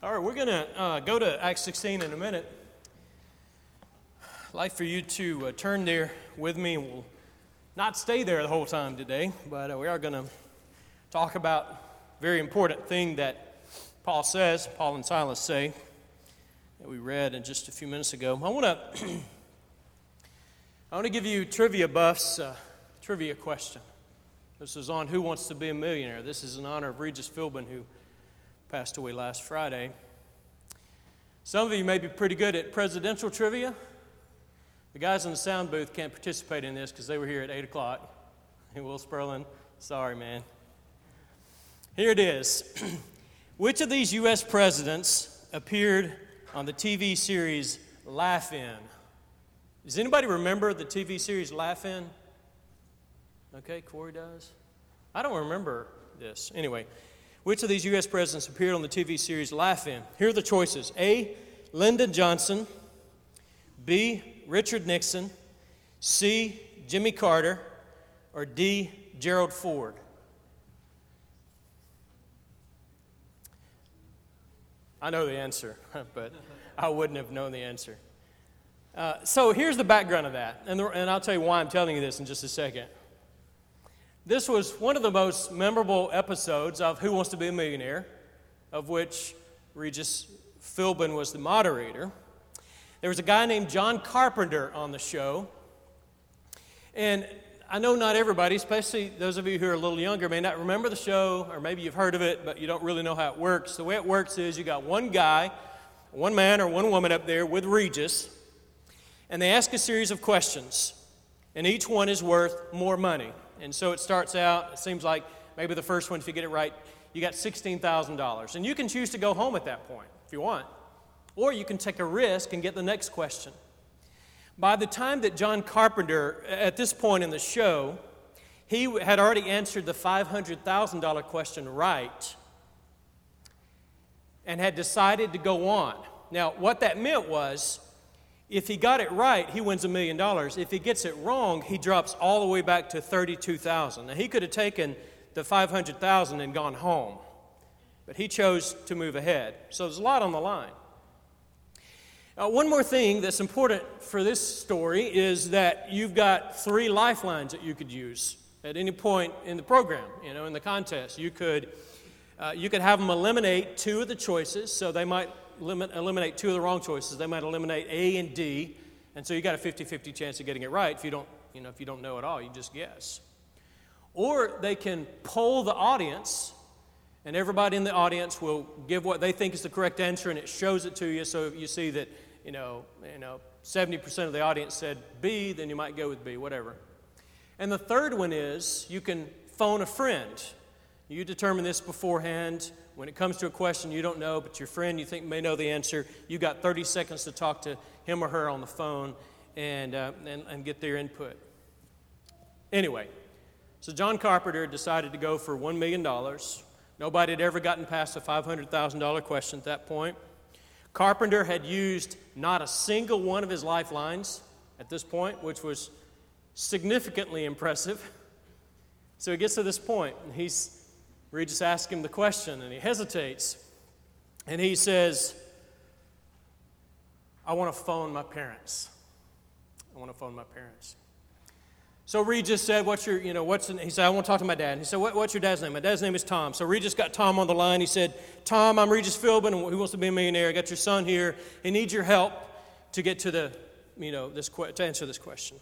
All right, we're going to uh, go to Acts 16 in a minute. I'd like for you to uh, turn there with me. We'll not stay there the whole time today, but uh, we are going to talk about a very important thing that Paul says, Paul and Silas say, that we read in just a few minutes ago. I want to I want to give you trivia buffs uh, trivia question. This is on Who Wants to Be a Millionaire. This is in honor of Regis Philbin, who passed away last Friday. Some of you may be pretty good at presidential trivia. The guys in the sound booth can't participate in this because they were here at 8 o'clock. Hey, Will Sperlin, sorry, man. Here it is. Which of these U.S. presidents appeared on the TV series Laugh-In? Does anybody remember the TV series Laugh-In? Okay, Corey does. I don't remember this. Anyway, which of these U.S. presidents appeared on the TV series Laugh-In? Here are the choices A. Lyndon Johnson, B. Richard Nixon, C. Jimmy Carter, or D. Gerald Ford? I know the answer, but I wouldn't have known the answer. Uh, so here's the background of that, and, the, and I'll tell you why I'm telling you this in just a second. This was one of the most memorable episodes of Who Wants to Be a Millionaire, of which Regis Philbin was the moderator. There was a guy named John Carpenter on the show. And I know not everybody, especially those of you who are a little younger, may not remember the show, or maybe you've heard of it, but you don't really know how it works. The way it works is you got one guy, one man or one woman up there with Regis, and they ask a series of questions, and each one is worth more money. And so it starts out, it seems like maybe the first one, if you get it right, you got $16,000. And you can choose to go home at that point if you want. Or you can take a risk and get the next question. By the time that John Carpenter, at this point in the show, he had already answered the $500,000 question right and had decided to go on. Now, what that meant was if he got it right, he wins a million dollars. If he gets it wrong, he drops all the way back to 32,000. Now he could have taken the 500,000 and gone home, but he chose to move ahead. So there's a lot on the line. Uh, one more thing that's important for this story is that you've got three lifelines that you could use at any point in the program, you know, in the contest. You could, uh, you could have them eliminate two of the choices, so they might limit, eliminate two of the wrong choices. They might eliminate A and D, and so you got a 50-50 chance of getting it right. If you don't, you know, if you don't know at all, you just guess. Or they can poll the audience, and everybody in the audience will give what they think is the correct answer, and it shows it to you. So you see that, you know, you know, 70% of the audience said B, then you might go with B, whatever. And the third one is you can phone a friend. You determine this beforehand. When it comes to a question you don't know, but your friend you think may know the answer, you got 30 seconds to talk to him or her on the phone and, uh, and, and get their input. Anyway, so John Carpenter decided to go for $1 million. Nobody had ever gotten past a $500,000 question at that point. Carpenter had used not a single one of his lifelines at this point, which was significantly impressive. So he gets to this point, and he's Regis asks him the question, and he hesitates. And he says, I want to phone my parents. I want to phone my parents. So Regis said, What's your, you know, what's, he said, I want to talk to my dad. And he said, what, What's your dad's name? My dad's name is Tom. So Regis got Tom on the line. He said, Tom, I'm Regis Philbin, and who wants to be a millionaire. I got your son here. He needs your help to get to the, you know, this, to answer this question.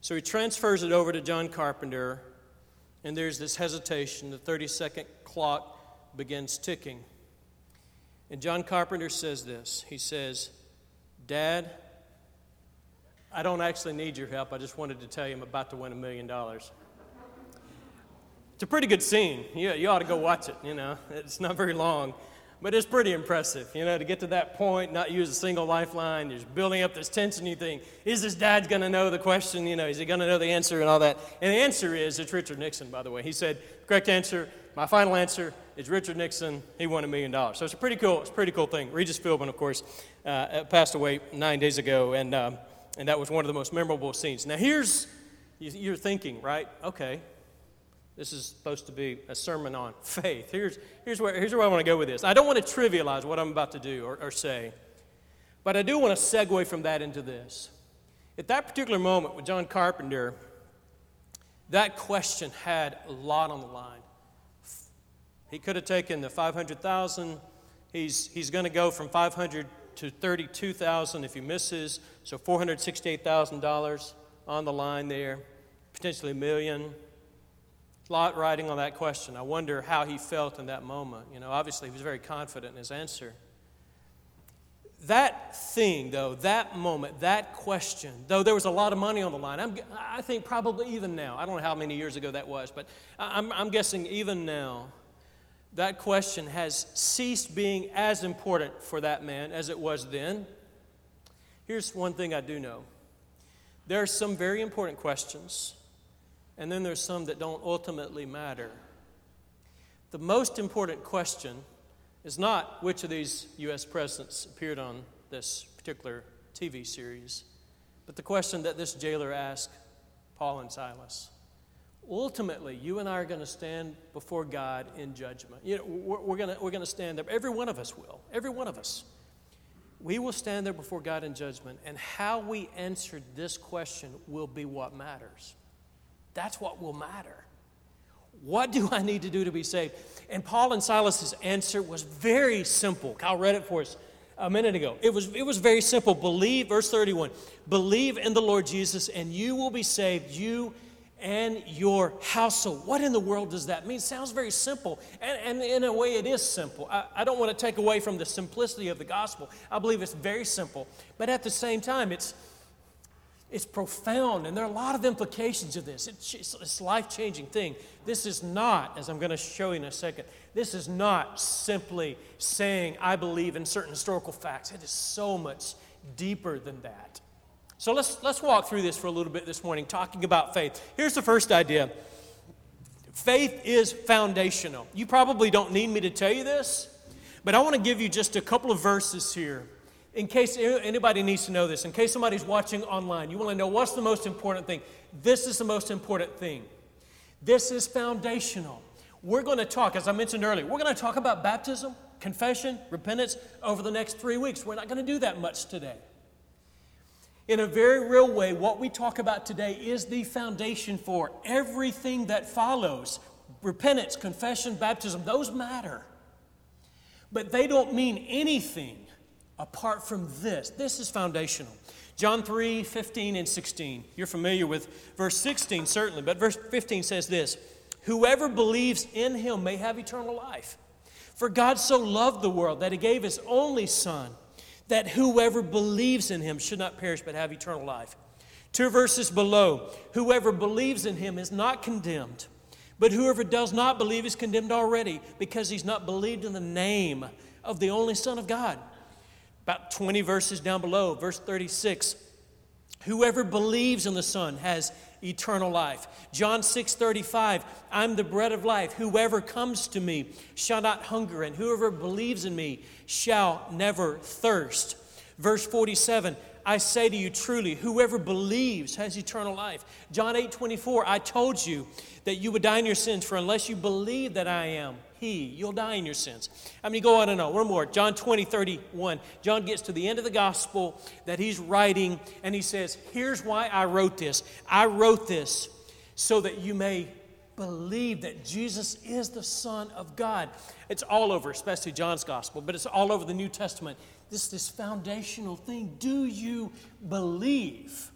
So he transfers it over to John Carpenter, and there's this hesitation. The 30 second clock begins ticking. And John Carpenter says this He says, Dad, I don't actually need your help. I just wanted to tell you I'm about to win a million dollars. It's a pretty good scene. You, you ought to go watch it, you know. It's not very long. But it's pretty impressive, you know, to get to that point, not use a single lifeline. You're building up this tension. You think, is this dad going to know the question? You know, is he going to know the answer and all that? And the answer is, it's Richard Nixon, by the way. He said, correct answer, my final answer is Richard Nixon. He won a million dollars. So it's a pretty cool, it's a pretty cool thing. Regis Philbin, of course, uh, passed away nine days ago, and, um, and that was one of the most memorable scenes. Now, here's, you're thinking, right? Okay, This is supposed to be a sermon on faith. Here's, here's, where, here's where I want to go with this. I don't want to trivialize what I'm about to do or, or say, but I do want to segue from that into this. At that particular moment with John Carpenter, that question had a lot on the line. He could have taken the 500,000. He's, he's going to go from 500 to 32,000 if he misses, so $468,000 on the line there, potentially a million. Lot riding on that question. I wonder how he felt in that moment. You know, obviously he was very confident in his answer. That thing, though, that moment, that question, though there was a lot of money on the line, I'm, i think probably even now, I don't know how many years ago that was, but I'm, I'm guessing even now, that question has ceased being as important for that man as it was then. Here's one thing I do know there are some very important questions, and then there's some that don't ultimately matter. The most important question is not which of these U.S. presidents appeared on this particular TV series, but the question that this jailer asked Paul and Silas ultimately, you and I are going to stand before God in judgment. You know, we're, we're going we're to stand there. Every one of us will. Every one of us. We will stand there before God in judgment, and how we answer this question will be what matters. That's what will matter. What do I need to do to be saved? And Paul and Silas's answer was very simple. Kyle read it for us a minute ago. It was, it was very simple. Believe, verse 31, believe in the Lord Jesus, and you will be saved, you and your household. What in the world does that mean? Sounds very simple, and, and in a way, it is simple. I, I don't want to take away from the simplicity of the gospel. I believe it's very simple, but at the same time, it's it's profound, and there are a lot of implications of this. It's, it's life changing thing. This is not, as I'm going to show you in a second, this is not simply saying, I believe in certain historical facts. It is so much deeper than that. So let's, let's walk through this for a little bit this morning, talking about faith. Here's the first idea faith is foundational. You probably don't need me to tell you this, but I want to give you just a couple of verses here in case anybody needs to know this, in case somebody's watching online, you want to know what's the most important thing. This is the most important thing. This is foundational. We're going to talk, as I mentioned earlier, we're going to talk about baptism, confession, repentance over the next three weeks. We're not going to do that much today. In a very real way, what we talk about today is the foundation for everything that follows. Repentance, confession, baptism, those matter. But they don't mean anything apart from this. This is foundational. John 3 15 and 16. You're familiar with verse 16, certainly, but verse 15 says this Whoever believes in him may have eternal life. For God so loved the world that he gave his only Son that whoever believes in him should not perish but have eternal life. Two verses below, whoever believes in him is not condemned, but whoever does not believe is condemned already because he's not believed in the name of the only Son of God. About 20 verses down below, verse 36, whoever believes in the Son has eternal life. John 6 35, I'm the bread of life. Whoever comes to me shall not hunger, and whoever believes in me shall never thirst. Verse 47, I say to you truly, whoever believes has eternal life. John 8 24, I told you that you would die in your sins, for unless you believe that I am, He, you'll die in your sins. I mean, go on and on. One more. John 20 31. John gets to the end of the gospel that he's writing, and he says, Here's why I wrote this. I wrote this so that you may believe that Jesus is the Son of God. It's all over, especially John's gospel, but it's all over the New Testament. This this foundational thing. Do you believe?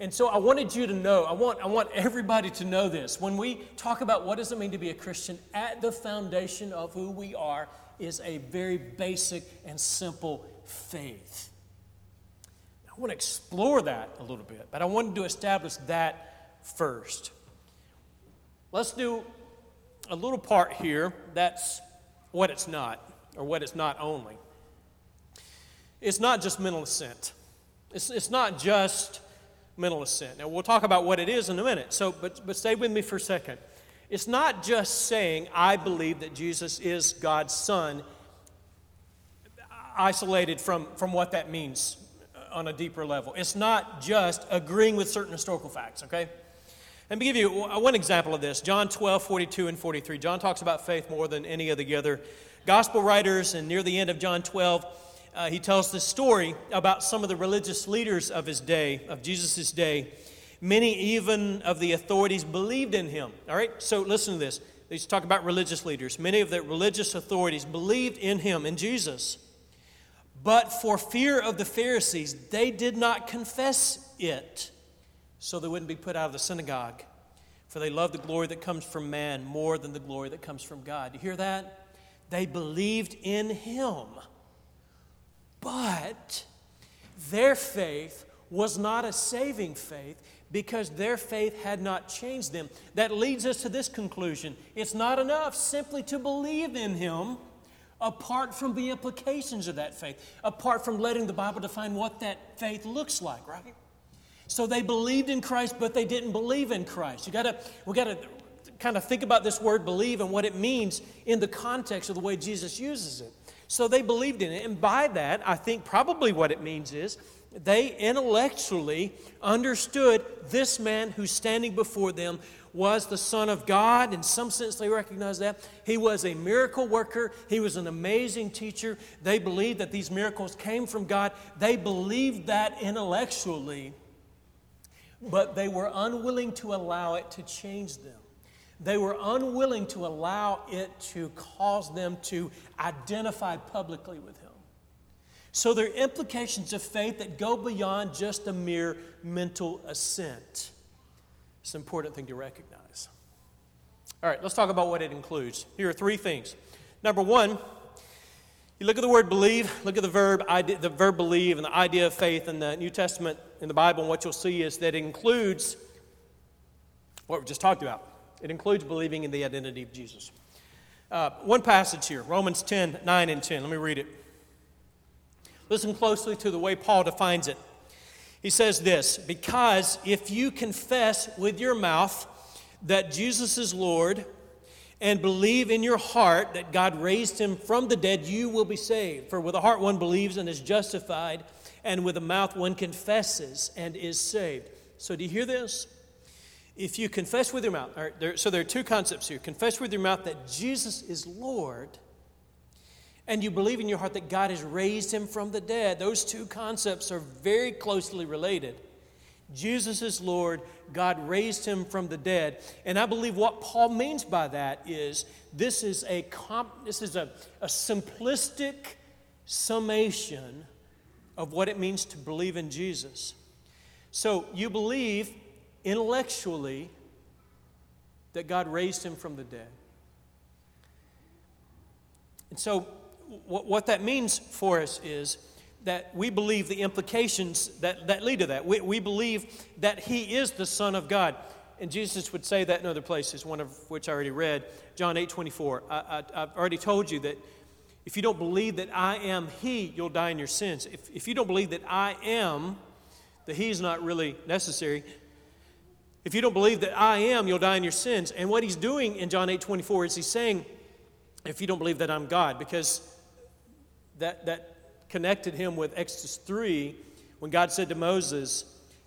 And so I wanted you to know, I want, I want everybody to know this. When we talk about what does it mean to be a Christian, at the foundation of who we are is a very basic and simple faith. I want to explore that a little bit, but I wanted to establish that first. Let's do a little part here that's what it's not, or what it's not only. It's not just mental assent. It's, it's not just mental assent. Now, we'll talk about what it is in a minute, so, but, but stay with me for a second. It's not just saying, I believe that Jesus is God's Son, isolated from, from what that means uh, on a deeper level. It's not just agreeing with certain historical facts, okay? Let me give you one example of this John 12, 42 and 43. John talks about faith more than any of the other gospel writers, and near the end of John 12, uh, he tells this story about some of the religious leaders of his day, of Jesus' day. Many even of the authorities believed in him. All right, so listen to this. He's talking about religious leaders. Many of the religious authorities believed in him, in Jesus. But for fear of the Pharisees, they did not confess it so they wouldn't be put out of the synagogue. For they love the glory that comes from man more than the glory that comes from God. You hear that? They believed in him. But their faith was not a saving faith because their faith had not changed them. That leads us to this conclusion it's not enough simply to believe in him apart from the implications of that faith, apart from letting the Bible define what that faith looks like, right? So they believed in Christ, but they didn't believe in Christ. You gotta, we got to kind of think about this word believe and what it means in the context of the way Jesus uses it. So they believed in it. And by that, I think probably what it means is they intellectually understood this man who's standing before them was the Son of God. In some sense, they recognized that. He was a miracle worker, he was an amazing teacher. They believed that these miracles came from God. They believed that intellectually but they were unwilling to allow it to change them. They were unwilling to allow it to cause them to identify publicly with Him. So there are implications of faith that go beyond just a mere mental assent. It's an important thing to recognize. All right, let's talk about what it includes. Here are three things. Number one, you look at the word believe, look at the verb, the verb believe, and the idea of faith in the New Testament in the Bible. And what you'll see is that it includes what we just talked about. It includes believing in the identity of Jesus. Uh, one passage here, Romans 10 9 and 10. Let me read it. Listen closely to the way Paul defines it. He says this Because if you confess with your mouth that Jesus is Lord, and believe in your heart that God raised him from the dead, you will be saved. For with the heart one believes and is justified, and with the mouth one confesses and is saved. So, do you hear this? If you confess with your mouth, there, so there are two concepts here confess with your mouth that Jesus is Lord, and you believe in your heart that God has raised him from the dead. Those two concepts are very closely related. Jesus is Lord. God raised him from the dead. And I believe what Paul means by that is this is a, comp, this is a, a simplistic summation of what it means to believe in Jesus. So you believe intellectually that God raised him from the dead. And so what, that means for us is that we believe the implications that, that lead to that. We, we believe that he is the Son of God. And Jesus would say that in other places, one of which I already read, John 8 24. I, I, have already told you that if you don't believe that I am He, you'll die in your sins. If, if you don't believe that I am, the He's not really necessary. If you don't believe that I am, you'll die in your sins. And what He's doing in John 8 24 is He's saying, if you don't believe that I'm God, because that, that connected him with Exodus 3 when God said to Moses,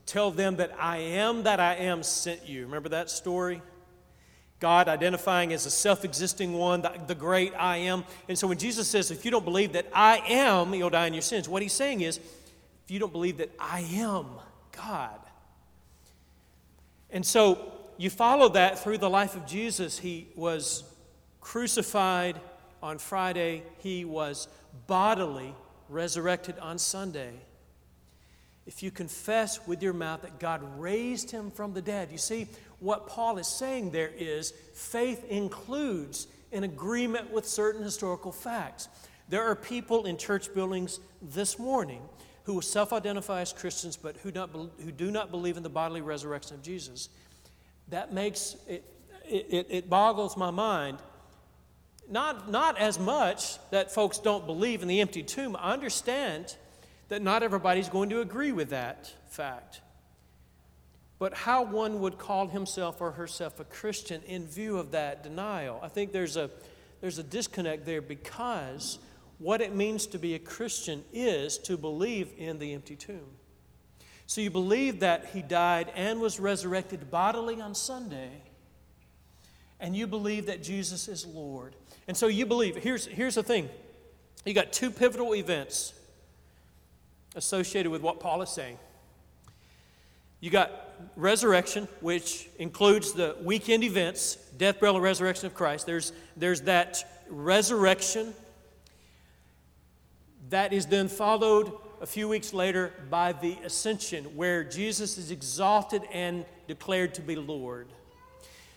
Tell them that I am that I am sent you. Remember that story? God identifying as a self existing one, the, the, great I am. And so when Jesus says, If you don't believe that I am, you'll die in your sins, what he's saying is, If you don't believe that I am God. And so you follow that through the life of Jesus. He was crucified on Friday, he was bodily resurrected on Sunday, if you confess with your mouth that God raised him from the dead, you see, what Paul is saying there is faith includes an agreement with certain historical facts. There are people in church buildings this morning who self identify as Christians but who, not, who do not believe in the bodily resurrection of Jesus. That makes it, it, it boggles my mind not, not as much that folks don't believe in the empty tomb. I understand that not everybody's going to agree with that fact. But how one would call himself or herself a Christian in view of that denial, I think there's a, there's a disconnect there because what it means to be a Christian is to believe in the empty tomb. So you believe that he died and was resurrected bodily on Sunday, and you believe that Jesus is Lord. And so you believe, here's, here's the thing you got two pivotal events associated with what Paul is saying. You got resurrection, which includes the weekend events, death, burial, and resurrection of Christ. There's, there's that resurrection that is then followed a few weeks later by the ascension, where Jesus is exalted and declared to be Lord.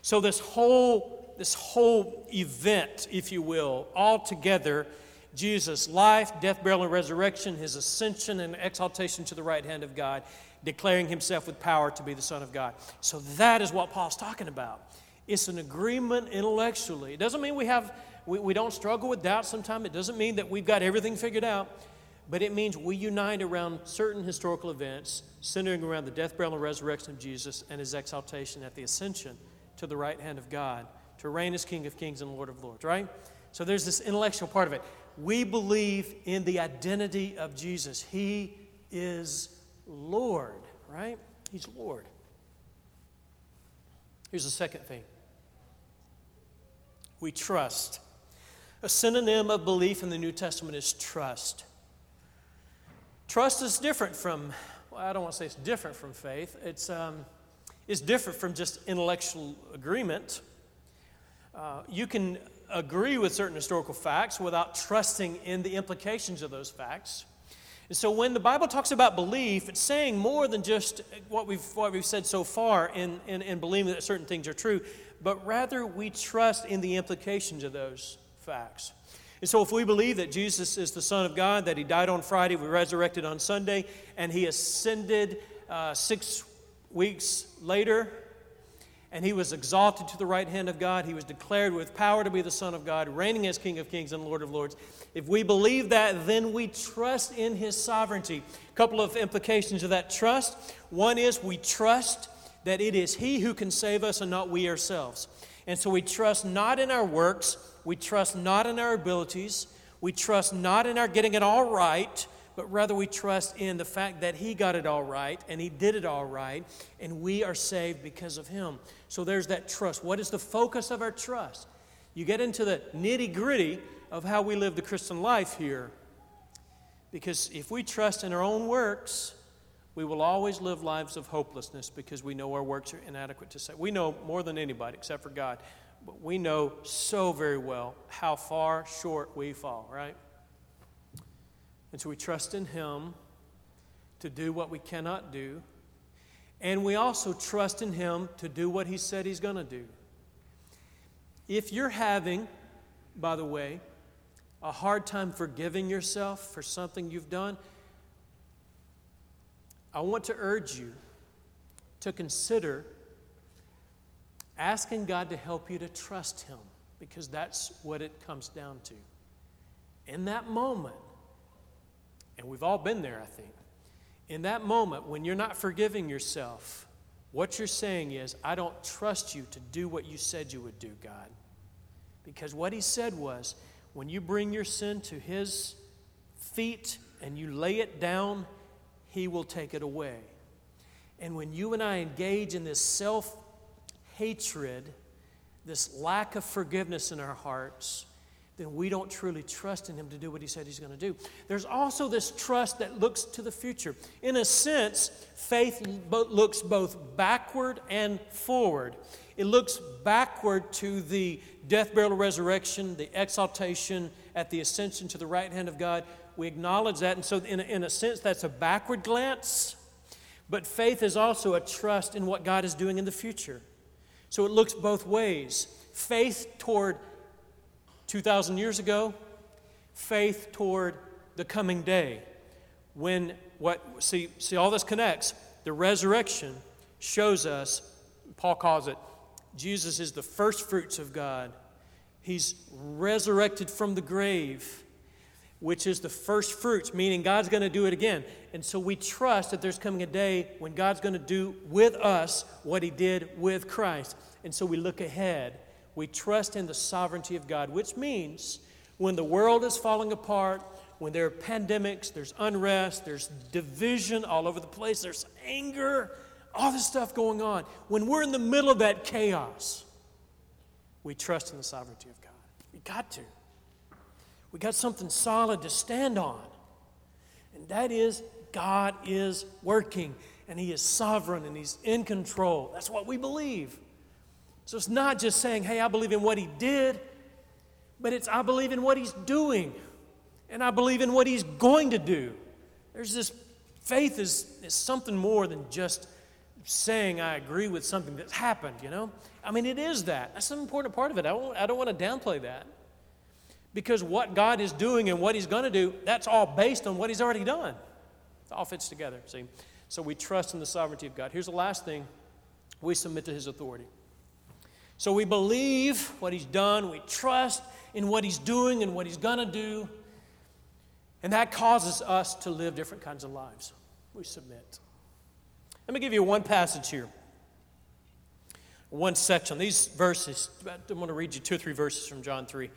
So this whole, this whole event, if you will, all together, Jesus' life, death, burial, and resurrection, his ascension and exaltation to the right hand of God, declaring himself with power to be the Son of God. So that is what Paul's talking about. It's an agreement intellectually. It doesn't mean we have we, we don't struggle with doubt sometimes. It doesn't mean that we've got everything figured out but it means we unite around certain historical events centering around the death, burial, and resurrection of Jesus and his exaltation at the ascension to the right hand of God to reign as King of Kings and Lord of Lords, right? So there's this intellectual part of it. We believe in the identity of Jesus. He is Lord, right? He's Lord. Here's the second thing we trust. A synonym of belief in the New Testament is trust. Trust is different from, well, I don't want to say it's different from faith. It's, um, it's different from just intellectual agreement. Uh, you can agree with certain historical facts without trusting in the implications of those facts. And so when the Bible talks about belief, it's saying more than just what we've, what we've said so far in, in, in believing that certain things are true, but rather we trust in the implications of those facts. And so, if we believe that Jesus is the Son of God, that He died on Friday, we resurrected on Sunday, and He ascended uh, six weeks later, and He was exalted to the right hand of God, He was declared with power to be the Son of God, reigning as King of Kings and Lord of Lords. If we believe that, then we trust in His sovereignty. A couple of implications of that trust. One is we trust that it is He who can save us and not we ourselves. And so we trust not in our works we trust not in our abilities. We trust not in our getting it all right, but rather we trust in the fact that He got it all right and He did it all right, and we are saved because of Him. So there's that trust. What is the focus of our trust? You get into the nitty gritty of how we live the Christian life here. Because if we trust in our own works, we will always live lives of hopelessness because we know our works are inadequate to save. We know more than anybody, except for God, but we know so very well how far short we fall, right? And so we trust in Him to do what we cannot do. And we also trust in Him to do what He said He's going to do. If you're having, by the way, a hard time forgiving yourself for something you've done, I want to urge you to consider asking God to help you to trust Him, because that's what it comes down to. In that moment, and we've all been there, I think, in that moment when you're not forgiving yourself, what you're saying is, I don't trust you to do what you said you would do, God. Because what He said was, when you bring your sin to His feet and you lay it down, He will take it away. And when you and I engage in this self hatred, this lack of forgiveness in our hearts, then we don't truly trust in Him to do what He said He's going to do. There's also this trust that looks to the future. In a sense, faith looks both backward and forward. It looks backward to the death, burial, resurrection, the exaltation at the ascension to the right hand of God. We acknowledge that. And so, in a, in a sense, that's a backward glance. But faith is also a trust in what God is doing in the future. So it looks both ways faith toward 2,000 years ago, faith toward the coming day. When what, see, see, all this connects. The resurrection shows us, Paul calls it, Jesus is the first fruits of God. He's resurrected from the grave which is the first fruits, meaning God's going to do it again. And so we trust that there's coming a day when God's going to do with us what he did with Christ. And so we look ahead. We trust in the sovereignty of God, which means when the world is falling apart, when there are pandemics, there's unrest, there's division all over the place, there's anger, all this stuff going on. When we're in the middle of that chaos, we trust in the sovereignty of God. We got to. We got something solid to stand on. And that is God is working and He is sovereign and He's in control. That's what we believe. So it's not just saying, hey, I believe in what He did, but it's I believe in what He's doing and I believe in what He's going to do. There's this faith is, is something more than just saying I agree with something that's happened, you know? I mean, it is that. That's an important part of it. I don't, I don't want to downplay that. Because what God is doing and what He's going to do, that's all based on what He's already done. It all fits together, see? So we trust in the sovereignty of God. Here's the last thing we submit to His authority. So we believe what He's done, we trust in what He's doing and what He's going to do, and that causes us to live different kinds of lives. We submit. Let me give you one passage here, one section. These verses, I'm going to read you two or three verses from John 3.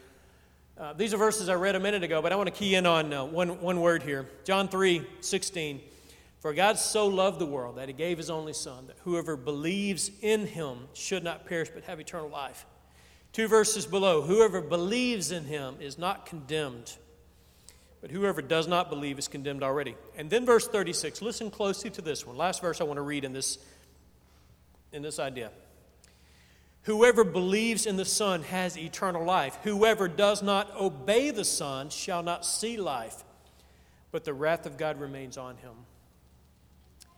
Uh, these are verses I read a minute ago, but I want to key in on uh, one, one word here. John 3 16. For God so loved the world that he gave his only Son, that whoever believes in him should not perish but have eternal life. Two verses below whoever believes in him is not condemned, but whoever does not believe is condemned already. And then verse 36, listen closely to this one. Last verse I want to read in this, in this idea. Whoever believes in the Son has eternal life. Whoever does not obey the Son shall not see life, but the wrath of God remains on him.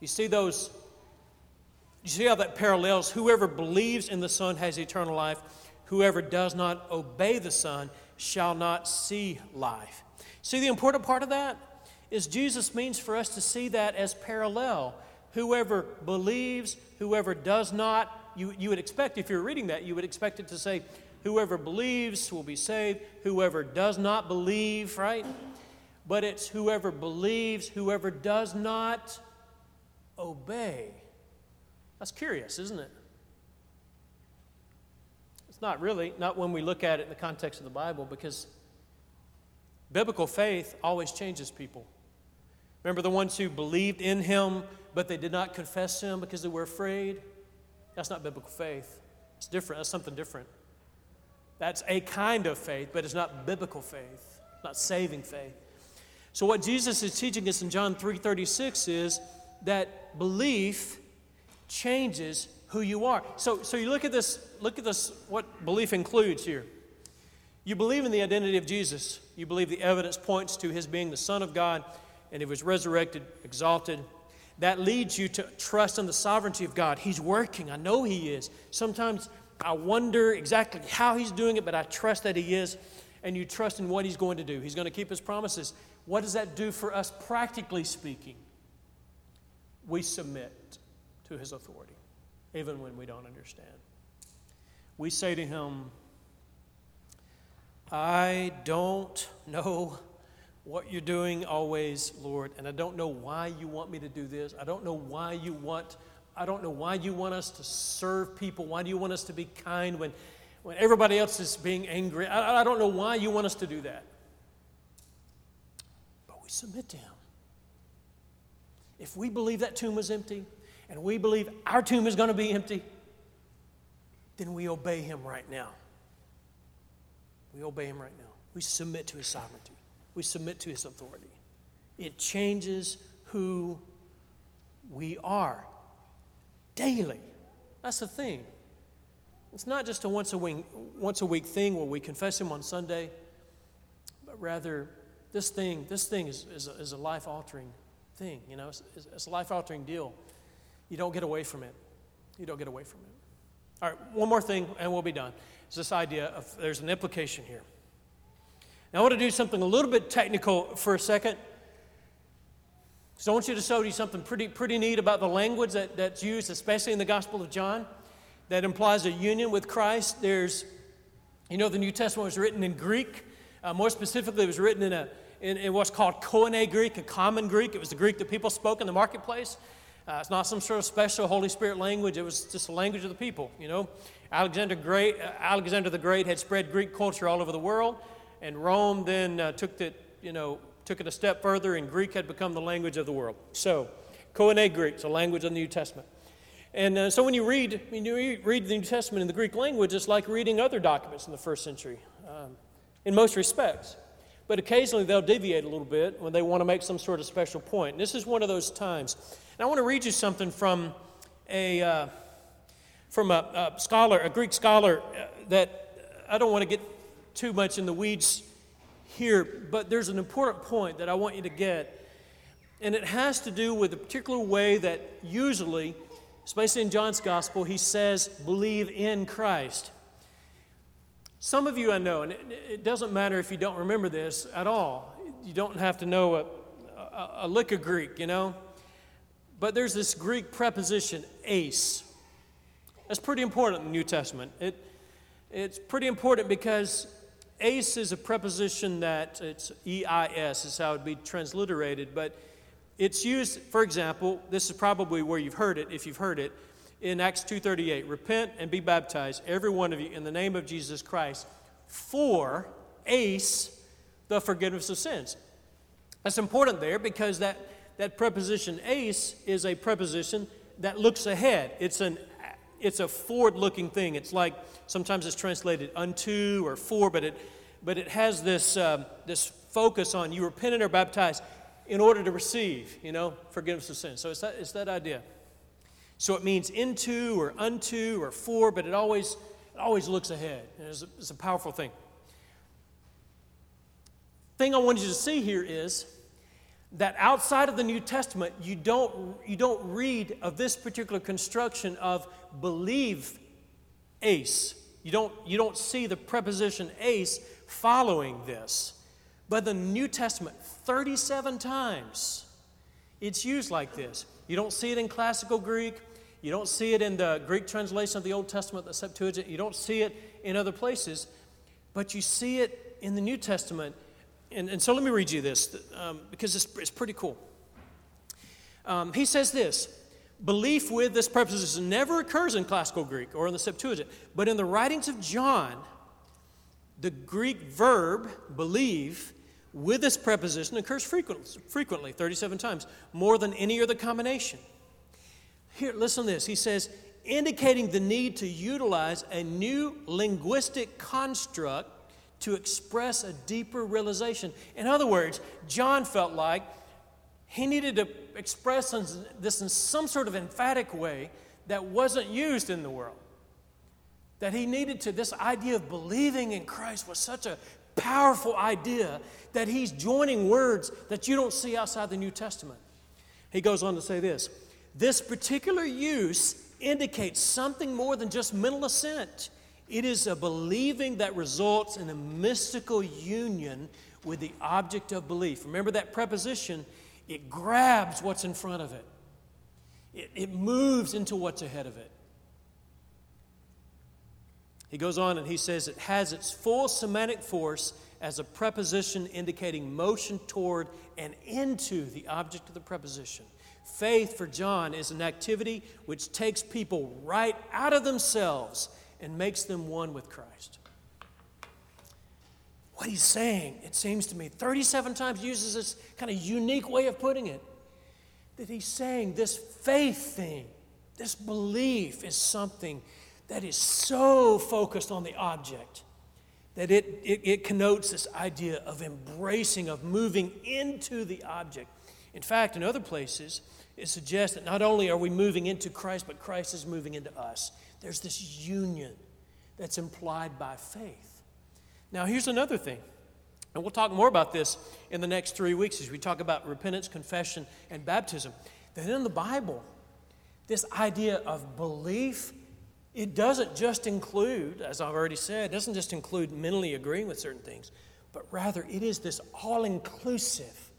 You see those, you see how that parallels? Whoever believes in the Son has eternal life. Whoever does not obey the Son shall not see life. See, the important part of that is Jesus means for us to see that as parallel. Whoever believes, whoever does not, you, you would expect, if you're reading that, you would expect it to say, whoever believes will be saved, whoever does not believe, right? But it's whoever believes, whoever does not obey. That's curious, isn't it? It's not really, not when we look at it in the context of the Bible, because biblical faith always changes people. Remember the ones who believed in him, but they did not confess him because they were afraid? That's not biblical faith. It's different. That's something different. That's a kind of faith, but it's not biblical faith, not saving faith. So what Jesus is teaching us in John 3:36 is that belief changes who you are. So, so you look at this, look at this, what belief includes here. You believe in the identity of Jesus. You believe the evidence points to his being the Son of God and he was resurrected, exalted, that leads you to trust in the sovereignty of God. He's working. I know He is. Sometimes I wonder exactly how He's doing it, but I trust that He is. And you trust in what He's going to do. He's going to keep His promises. What does that do for us, practically speaking? We submit to His authority, even when we don't understand. We say to Him, I don't know what you're doing always, Lord, and I don't know why you want me to do this. I don't know why you want I don't know why you want us to serve people. Why do you want us to be kind when, when everybody else is being angry? I, I don't know why you want us to do that. But we submit to Him. If we believe that tomb was empty and we believe our tomb is going to be empty, then we obey Him right now. We obey Him right now. We submit to His sovereignty we submit to his authority. It changes who we are daily. That's the thing. It's not just a once a week, once a week thing where we confess him on Sunday, but rather this thing, this thing is, is a, is a life altering thing. You know, it's, it's a life altering deal. You don't get away from it. You don't get away from it. All right, one more thing, and we'll be done. It's this idea of there's an implication here. Now, I want to do something a little bit technical for a second. So I want you to show you something pretty, pretty neat about the language that, that's used, especially in the Gospel of John, that implies a union with Christ. There's, you know, the New Testament was written in Greek. Uh, more specifically, it was written in, a, in, in, what's called Koine Greek, a common Greek. It was the Greek that people spoke in the marketplace. Uh, it's not some sort of special Holy Spirit language. It was just the language of the people, you know. Alexander, Great, uh, Alexander the Great had spread Greek culture all over the world and Rome then uh, took, the, you know, took it a step further, and Greek had become the language of the world. So, Koine Greek, it's a language of the New Testament. And uh, so when you read when you read the New Testament in the Greek language, it's like reading other documents in the first century, um, in most respects. But occasionally they'll deviate a little bit when they want to make some sort of special point. And this is one of those times. And I want to read you something from a uh, from a, a, scholar, a Greek scholar, uh, that I don't want to get too much in the weeds here, but there's an important point that I want you to get. And it has to do with a particular way that usually especially in John's gospel, he says, believe in Christ. Some of you I know, and it, doesn't matter if you don't remember this at all. You don't have to know a, a, a lick of Greek, you know. But there's this Greek preposition, eis. That's pretty important in the New Testament. It, it's pretty important because eis is a preposition that it's E-I-S is how it would be transliterated, but it's used, for example, this is probably where you've heard it, if you've heard it, in Acts 2:38. Repent and be baptized, every one of you, in the name of Jesus Christ, for eis, the forgiveness of sins. That's important there because that, that preposition eis is a preposition that looks ahead. It's an it's a forward-looking thing. It's like sometimes it's translated unto or for, but it but it has this uh, this focus on you repented or baptized in order to receive, you know, forgiveness of sins. So it's that, it's that idea. So it means into or unto or for, but it always, it always looks ahead. It's a, it's a powerful thing. Thing I wanted you to see here is that outside of the New Testament, you don't, you don't read of this particular construction of believe eis. You don't, you don't see the preposition eis following this. But the New Testament, 37 times, it's used like this. You don't see it in classical Greek. You don't see it in the Greek translation of the Old Testament, the Septuagint. You don't see it in other places. But you see it in the New Testament. And, and so let me read you this um, because it's, it's, pretty cool. Um, he says this belief with this preposition never occurs in classical Greek or in the Septuagint, but in the writings of John, the Greek verb believe with this preposition occurs frequently, 37 times, more than any other combination. Here, listen to this. He says, indicating the need to utilize a new linguistic construct to express a deeper realization. In other words, John felt like he needed to express this in some sort of emphatic way that wasn't used in the world. That he needed to, this idea of believing in Christ was such a powerful idea that he's joining words that you don't see outside the New Testament. He goes on to say this this particular use indicates something more than just mental assent. It is a believing that results in a mystical union with the object of belief. Remember that preposition? It grabs what's in front of it, it, it moves into what's ahead of it. He goes on and he says it has its full semantic force as a preposition indicating motion toward and into the object of the preposition. Faith for John is an activity which takes people right out of themselves and makes them one with Christ. What he's saying, it seems to me, 37 times uses this kind of unique way of putting it. That he's saying this faith thing, this belief is something that is so focused on the object that it, it, it, connotes this idea of embracing, of moving into the object. In fact, in other places, it suggests that not only are we moving into Christ, but Christ is moving into us. There's this union that's implied by faith. Now, here's another thing, and we'll talk more about this in the next three weeks as we talk about repentance, confession, and baptism. That in the Bible, this idea of belief it doesn't just include, as I've already said, it doesn't just include mentally agreeing with certain things, but rather it is this all inclusive,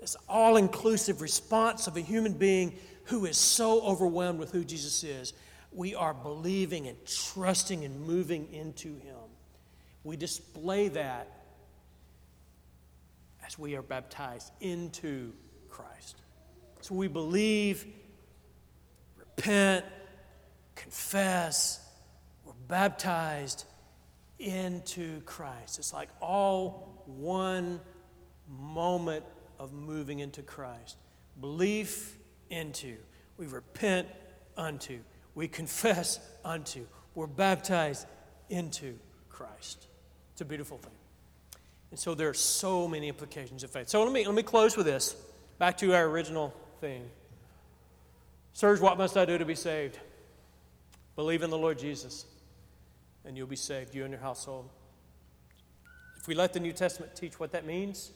this all inclusive response of a human being who is so overwhelmed with who Jesus is. We are believing and trusting and moving into Him. We display that as we are baptized into Christ. So we believe, repent, confess, we're baptized into Christ. It's like all one moment of moving into Christ. Belief into. We repent unto. We confess unto. We're baptized into Christ. It's a beautiful thing. And so there are so many implications of faith. So let me, let me close with this. Back to our original thing. Sirs, what must I do to be saved? Believe in the Lord Jesus, and you'll be saved, you and your household. If we let the New Testament teach what that means,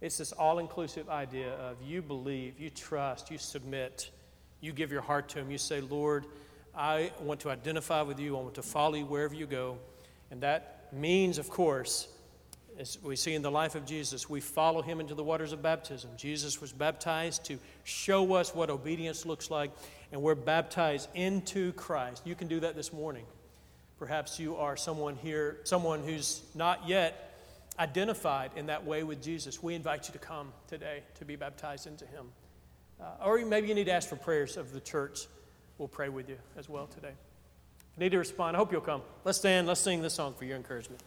it's this all inclusive idea of you believe, you trust, you submit, you give your heart to Him. You say, Lord, I want to identify with you, I want to follow you wherever you go. And that means, of course, as we see in the life of Jesus, we follow him into the waters of baptism. Jesus was baptized to show us what obedience looks like, and we're baptized into Christ. You can do that this morning. Perhaps you are someone here, someone who's not yet identified in that way with Jesus. We invite you to come today to be baptized into him. Uh, or maybe you need to ask for prayers of the church. We'll pray with you as well today. Need to respond, I hope you'll come. Let's stand, let's sing this song for your encouragement.